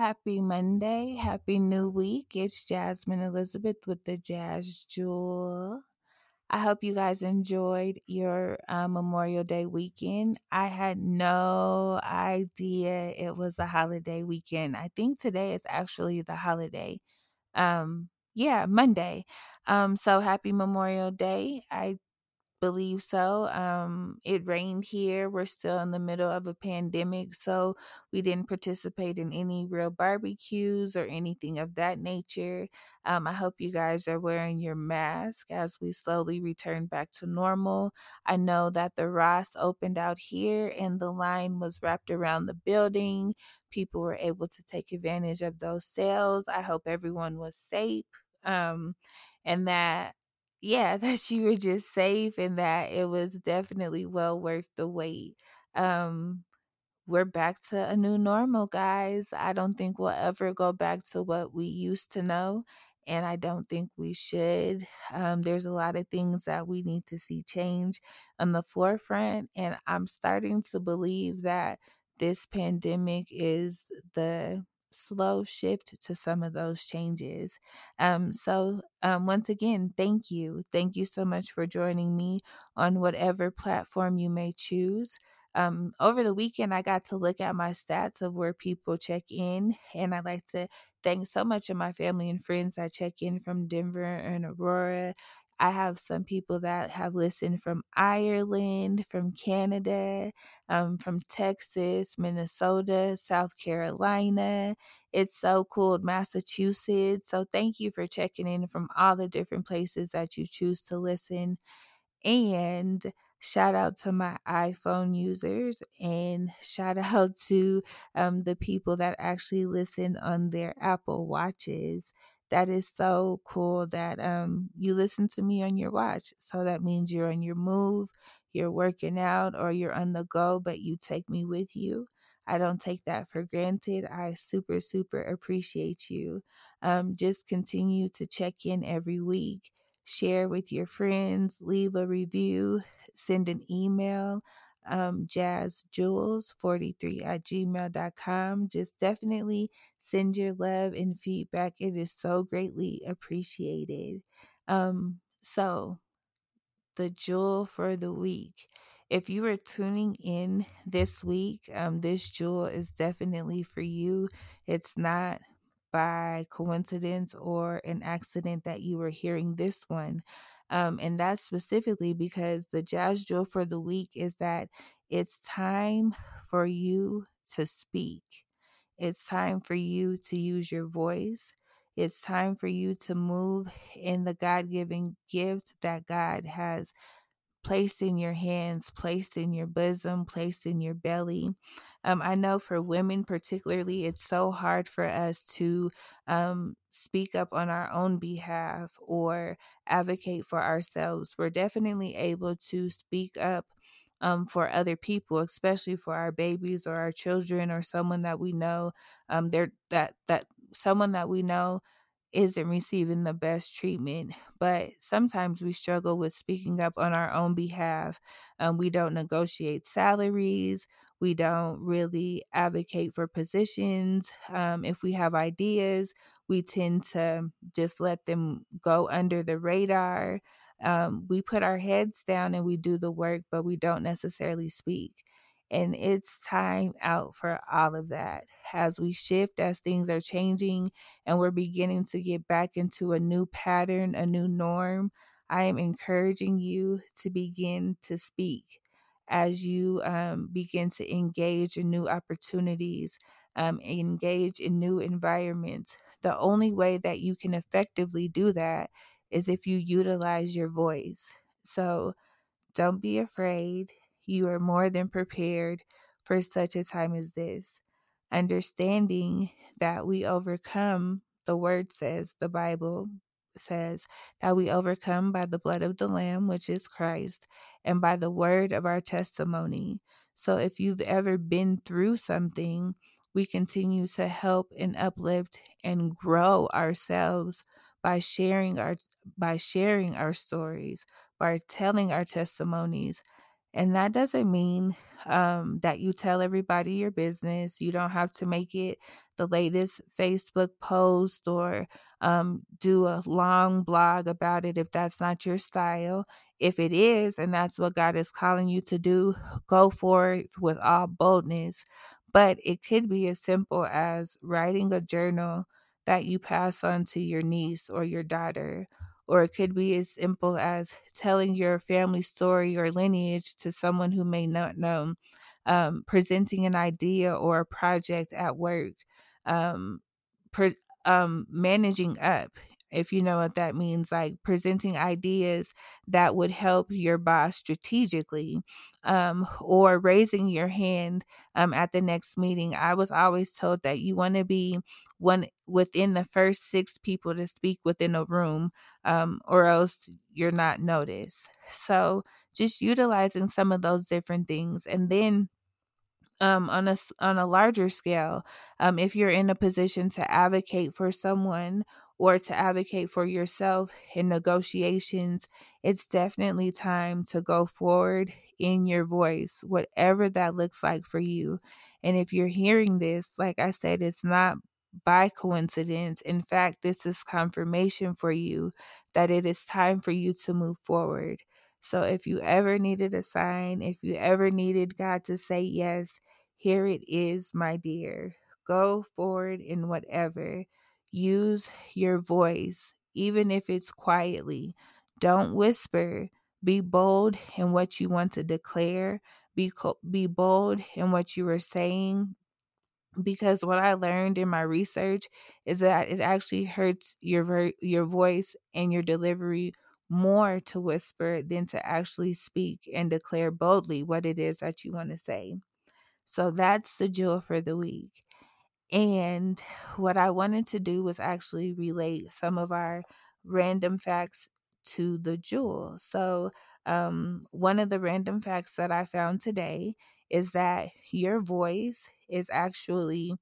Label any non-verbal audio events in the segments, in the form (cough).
Happy Monday. Happy new week. It's Jasmine Elizabeth with the Jazz Jewel. I hope you guys enjoyed your uh, Memorial Day weekend. I had no idea it was a holiday weekend. I think today is actually the holiday. Um, yeah, Monday. Um, so happy Memorial Day. I believe so. Um, it rained here. We're still in the middle of a pandemic, so we didn't participate in any real barbecues or anything of that nature. Um, I hope you guys are wearing your mask as we slowly return back to normal. I know that the Ross opened out here and the line was wrapped around the building. People were able to take advantage of those sales. I hope everyone was safe. Um, and that yeah, (laughs) that you were just safe and that it was definitely well worth the wait. Um, we're back to a new normal, guys. I don't think we'll ever go back to what we used to know. And I don't think we should. Um, there's a lot of things that we need to see change on the forefront. And I'm starting to believe that this pandemic is the slow shift to some of those changes. Um, so, um, once again, thank you. Thank you so much for joining me on whatever platform you may choose. Um, over the weekend, I got to look at my stats of where people check in, and I like to thank so much of my family and friends that check in from Denver and Aurora. I have some people that have listened from Ireland, from Canada, um, from Texas, Minnesota, South Carolina. It's so cool, Massachusetts. So thank you for checking in from all the different places that you choose to listen. And shout out to my iPhone users and shout (laughs) out to um, the people that actually listen on their Apple Watches. That is so cool that um, you listen to me on your watch. So that means you're on your move, you're working out, or you're on the go, but you take me with you. I don't take that for granted. I super, super appreciate you. Um, just continue to check in every week share with your friends, leave a review, send an email, um, jazzjules43 at gmail.com. Just definitely send your love and feedback. It is so greatly appreciated. Um, so, the jewel for the week. If you are tuning in this week, um, this jewel is definitely for you. It's not by coincidence or an accident that you were hearing this one. Um, and that's specifically because the jazz jewel for the week is that it's time for you to speak. It's time for you to use your voice. It's time for you to move in the God given gift that God has placed in your hands, placed in your bosom, placed in your belly. Um, I know for women, particularly, it's so hard for us to um, speak up on our own behalf or advocate for ourselves. We're definitely able to speak up. Um, for other people, especially for our babies or our children or someone that we know, um, they're that that someone that we know isn't receiving the best treatment. But sometimes we struggle with speaking up on our own behalf. Um, we don't negotiate salaries. We don't really advocate for positions. Um, if we have ideas, we tend to just let them go under the radar. Um, we put our heads down and we do the work, but we don't necessarily speak. And it's time out for all of that as we shift, as things are changing, and we're beginning to get back into a new pattern, a new norm. I am encouraging you to begin to speak as you um, begin to engage in new opportunities, um, engage in new environments. The only way that you can effectively do that is if you utilize your voice. So don't be afraid. You are more than prepared for such a time as this. Understanding that we overcome, the word says, the Bible says, that we overcome by the blood of the Lamb, which is Christ, and by the word of our testimony. So if you've ever been through something, we continue to help and uplift and grow ourselves by sharing our by sharing our stories by telling our testimonies And that doesn't mean um, that you tell everybody your business. You don't have to make it the latest Facebook post or um, do a long blog about it if that's not your style. If it is, and that's what God is calling you to do, (sighs) go for it with all boldness. But it could be as simple as writing a journal that you pass on to your niece or your daughter or it could be as simple as telling your family story or lineage to someone who may not know, um, presenting an idea or a project at work, um, pre- um, managing up if you know what that means, like presenting ideas that would help your boss strategically, um, or raising your hand um, at the next meeting. I was always told that you want to be one within the first six people to speak within a room, um, or else you're not noticed. So just utilizing some of those different things, and then um, on a on a larger scale, um, if you're in a position to advocate for someone or to advocate for yourself in negotiations, it's definitely time to go forward in your voice, whatever that looks like for you. And if you're hearing this, like I said, it's not by coincidence. In fact, this is confirmation for you that it is time for you to move forward. So if you ever needed a sign, if you ever needed God to say yes, here it is, my dear. Go forward in whatever. Use your voice, even if it's quietly. Don't whisper. Be bold in what you want to declare. Be, be bold in what you are saying because what I learned in my research is that it actually hurts your ver- your voice and your delivery more to whisper than to actually speak and declare boldly what it is that you want to say. So that's the jewel for the week. And what I wanted to do was actually relate some of our random facts to the jewel. So, um, one of the random facts that I found today is that your voice is actually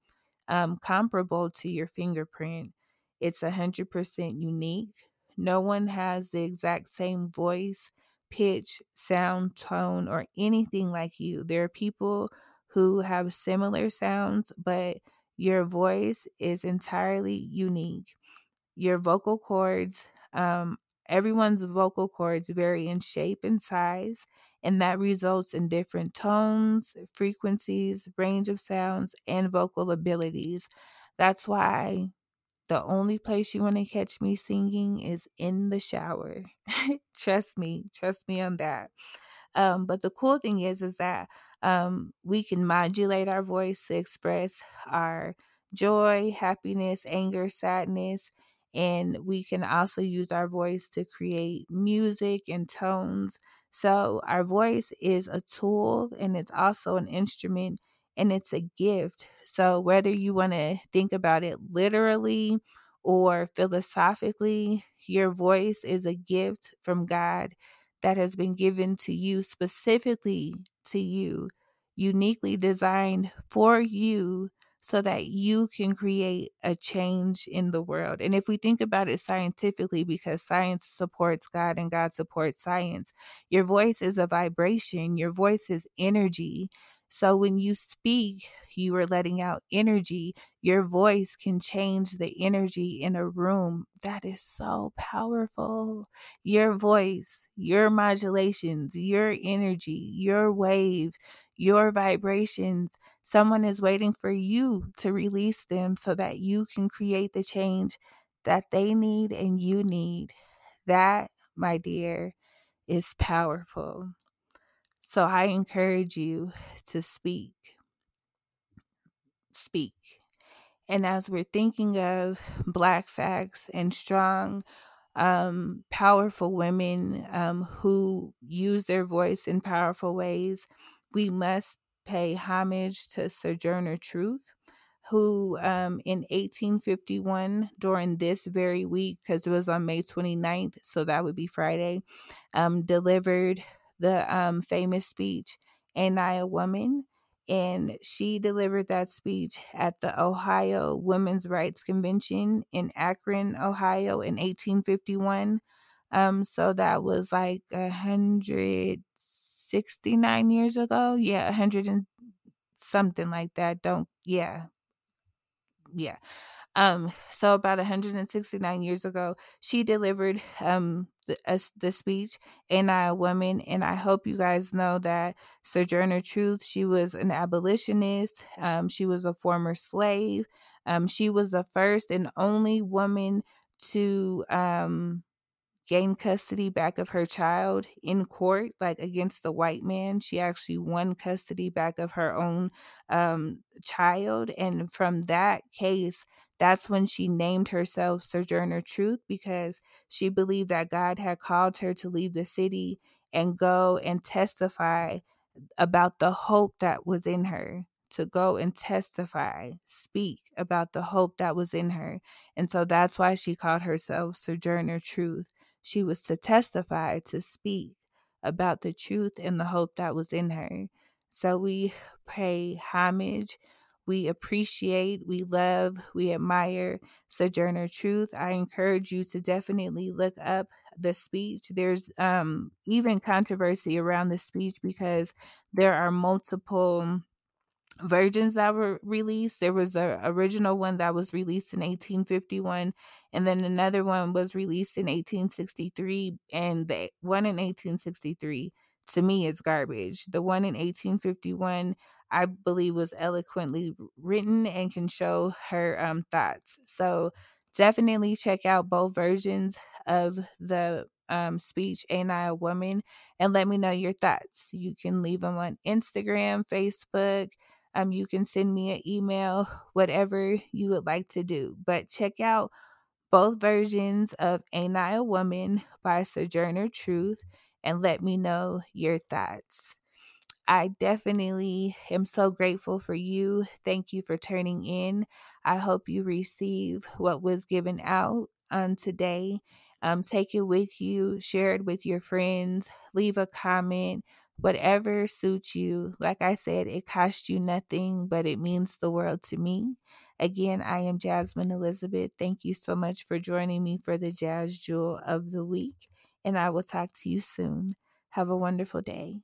um, comparable to your fingerprint. It's 100% unique. No one has the exact same voice, pitch, sound, tone, or anything like you. There are people who have similar sounds, but your voice is entirely unique. Your vocal cords, um, everyone's vocal cords vary in shape and size, and that results in different tones, frequencies, range of sounds, and vocal abilities. That's why the only place you want to catch me singing is in the shower. (laughs) trust me, trust me on that. Um, but the cool thing is, is that um, we can modulate our voice to express our joy, happiness, anger, sadness, and we can also use our voice to create music and tones. So, our voice is a tool and it's also an instrument and it's a gift. So, whether you want to think about it literally or philosophically, your voice is a gift from God that has been given to you specifically to you, uniquely designed for you so that you can create a change in the world. And if we think about it scientifically, because science supports God and God supports science, your voice is a vibration, your voice is energy. So when you speak, you are letting out energy. Your voice can change the energy in a room. That is so powerful. Your voice, your modulations, your energy, your wave, your vibrations. Someone is waiting for you to release them so that you can create the change that they need and you need. That, my dear, is powerful. So I encourage you to speak. Speak. And as we're thinking of Black facts and strong, um, powerful women um, who use their voice in powerful ways, we must pay homage to Sojourner Truth, who um, in 1851, during this very week, because it was on May 29th, so that would be Friday, um, delivered the um, famous speech, Ain't I a Woman? And she delivered that speech at the Ohio Women's Rights Convention in Akron, Ohio in 1851. Um, so that was like a 169 years ago. Yeah, 100 and something like that. Don't, yeah. Yeah. Um, so about 169 years ago, she delivered um the, uh, the speech, "Ain't I a Woman?" And I hope you guys know that Sojourner Truth. She was an abolitionist. Um, she was a former slave. Um, she was the first and only woman to um gain custody back of her child in court, like against the white man. She actually won custody back of her own um, child. And from that case, that's when she named herself Sojourner Truth because she believed that God had called her to leave the city and go and testify about the hope that was in her to go and testify, speak about the hope that was in her. And so that's why she called herself Sojourner Truth. She was to testify, to speak about the truth and the hope that was in her. So we pay homage. We appreciate, we love, we admire Sojourner Truth. I encourage you to definitely look up the speech. There's um, even controversy around the speech because there are multiple versions that were released. There was a original one that was released in 1851, and then another one was released in 1863. And the one in 1863 to me is garbage. The one in 1851, I believe, was eloquently written and can show her um, thoughts. So definitely check out both versions of the um, speech, Ain't I a Woman? And let me know your thoughts. You can leave them on Instagram, Facebook. Um, you can send me an email, (laughs) whatever you would like to do. But check out both versions of Ain't I a Woman by Sojourner Truth and let me know your thoughts. I definitely am so grateful for you. Thank you for turning in. I hope you receive what was given out on today. Um, take it with you, share it with your friends, leave a comment, whatever suits you. Like I said, it costs you nothing, but it means the world to me. Again, I am Jasmine Elizabeth. Thank you so much for joining me for the Jazz Jewel of the Week, and I will talk to you soon. Have a wonderful day.